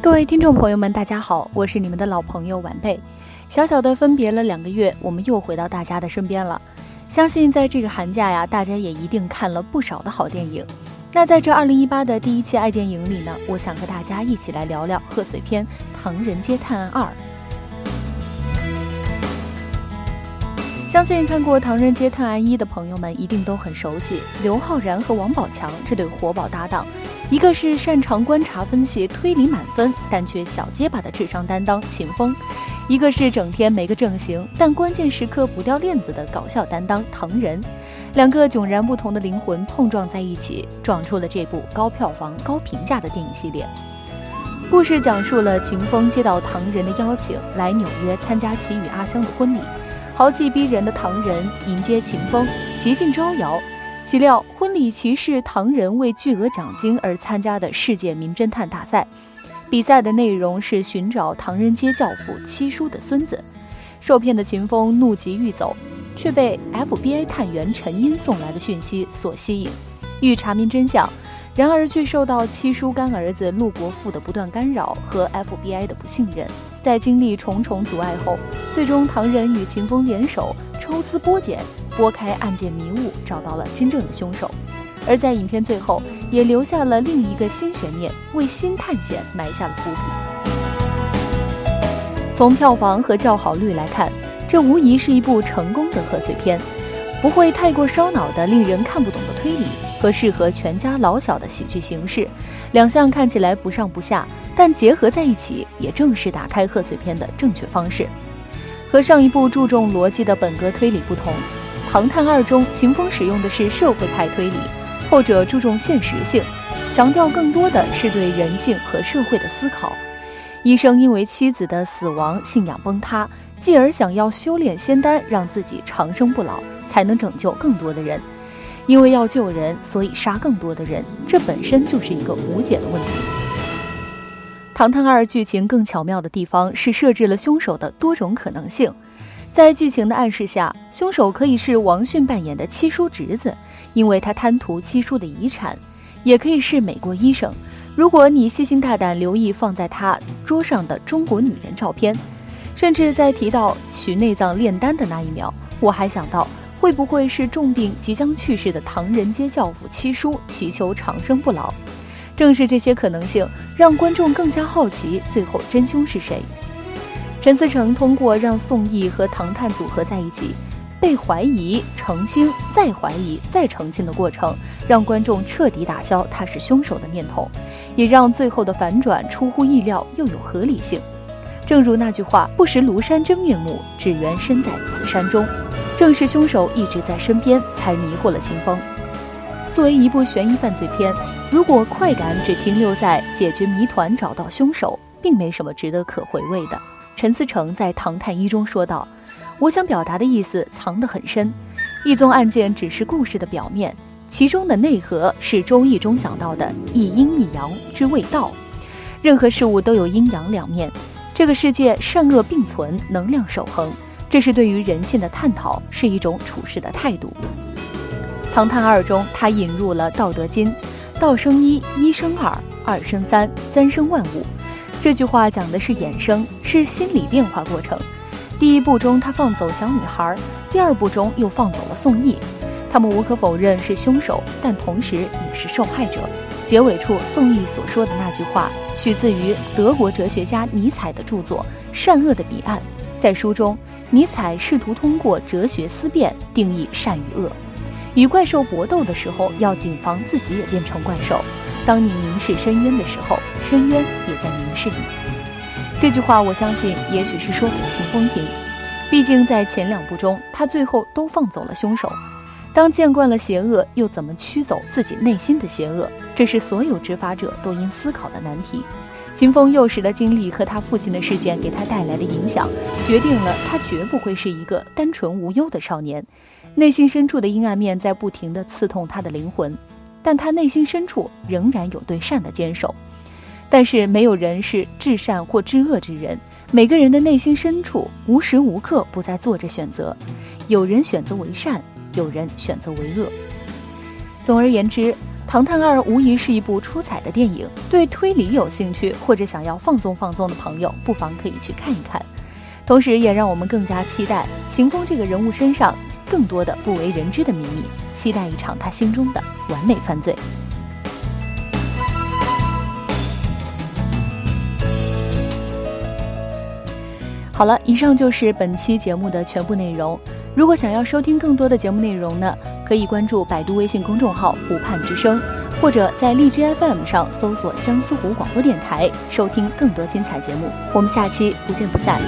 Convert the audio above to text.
各位听众朋友们，大家好，我是你们的老朋友晚辈。小小的分别了两个月，我们又回到大家的身边了。相信在这个寒假呀，大家也一定看了不少的好电影。那在这二零一八的第一期爱电影里呢，我想和大家一起来聊聊贺岁片《唐人街探案二》。相信看过《唐人街探案一》的朋友们一定都很熟悉刘昊然和王宝强这对活宝搭档，一个是擅长观察分析、推理满分，但却小结巴的智商担当秦风，一个是整天没个正形，但关键时刻不掉链子的搞笑担当唐仁。两个迥然不同的灵魂碰撞在一起，撞出了这部高票房、高评价的电影系列。故事讲述了秦风接到唐仁的邀请，来纽约参加其与阿香的婚礼。豪气逼人的唐人迎接秦风，极尽招摇。岂料婚礼其是唐人为巨额奖金而参加的世界名侦探大赛。比赛的内容是寻找唐人街教父七叔的孙子。受骗的秦风怒急欲走，却被 FBI 探员陈英送来的讯息所吸引，欲查明真相。然而却受到七叔干儿子陆国富的不断干扰和 FBI 的不信任。在经历重重阻碍后，最终唐人与秦风联手抽丝剥茧，拨开案件迷雾，找到了真正的凶手。而在影片最后，也留下了另一个新悬念，为新探险埋下了伏笔。从票房和叫好率来看，这无疑是一部成功的贺岁片，不会太过烧脑的令人看不懂的推理。和适合全家老小的喜剧形式，两项看起来不上不下，但结合在一起，也正是打开贺岁片的正确方式。和上一部注重逻辑的本格推理不同，《唐探二》中秦风使用的是社会派推理，后者注重现实性，强调更多的是对人性和社会的思考。医生因为妻子的死亡信仰崩塌，继而想要修炼仙丹，让自己长生不老，才能拯救更多的人。因为要救人，所以杀更多的人，这本身就是一个无解的问题。《唐探二》剧情更巧妙的地方是设置了凶手的多种可能性，在剧情的暗示下，凶手可以是王迅扮演的七叔侄子，因为他贪图七叔的遗产；也可以是美国医生。如果你细心大胆留意放在他桌上的中国女人照片，甚至在提到取内脏炼丹的那一秒，我还想到。会不会是重病即将去世的唐人街教父七叔祈求长生不老？正是这些可能性，让观众更加好奇最后真凶是谁。陈思诚通过让宋轶和唐探组合在一起，被怀疑、澄清、再怀疑、再澄清的过程，让观众彻底打消他是凶手的念头，也让最后的反转出乎意料又有合理性。正如那句话：“不识庐山真面目，只缘身在此山中。”正是凶手一直在身边，才迷惑了秦风。作为一部悬疑犯罪片，如果快感只停留在解决谜团、找到凶手，并没什么值得可回味的。陈思诚在《唐探一》中说道：“我想表达的意思藏得很深，一宗案件只是故事的表面，其中的内核是《周易》中讲到的一阴一阳之谓道。任何事物都有阴阳两面，这个世界善恶并存，能量守恒。”这是对于人性的探讨，是一种处事的态度。《唐探二》中，他引入了《道德经》：“道生一，一生二，二生三，三生万物。”这句话讲的是衍生，是心理变化过程。第一部中他放走小女孩，第二部中又放走了宋轶，他们无可否认是凶手，但同时也是受害者。结尾处，宋轶所说的那句话，取自于德国哲学家尼采的著作《善恶的彼岸》。在书中，尼采试图通过哲学思辨定义善与恶。与怪兽搏斗的时候，要谨防自己也变成怪兽。当你凝视深渊的时候，深渊也在凝视你。这句话，我相信也许是说给秦风听。毕竟在前两部中，他最后都放走了凶手。当见惯了邪恶，又怎么驱走自己内心的邪恶？这是所有执法者都应思考的难题。秦风幼时的经历和他父亲的事件给他带来的影响，决定了他绝不会是一个单纯无忧的少年。内心深处的阴暗面在不停地刺痛他的灵魂，但他内心深处仍然有对善的坚守。但是没有人是至善或至恶之人，每个人的内心深处无时无刻不在做着选择。有人选择为善，有人选择为恶。总而言之。《唐探二》无疑是一部出彩的电影，对推理有兴趣或者想要放松放松的朋友，不妨可以去看一看。同时，也让我们更加期待秦风这个人物身上更多的不为人知的秘密，期待一场他心中的完美犯罪。好了以上就是本期节目的全部内容。如果想要收听更多的节目内容呢可以关注百度微信公众号湖畔之声或者在荔枝 fm 上搜索相思湖广播电台收听更多精彩节目。我们下期不见不散。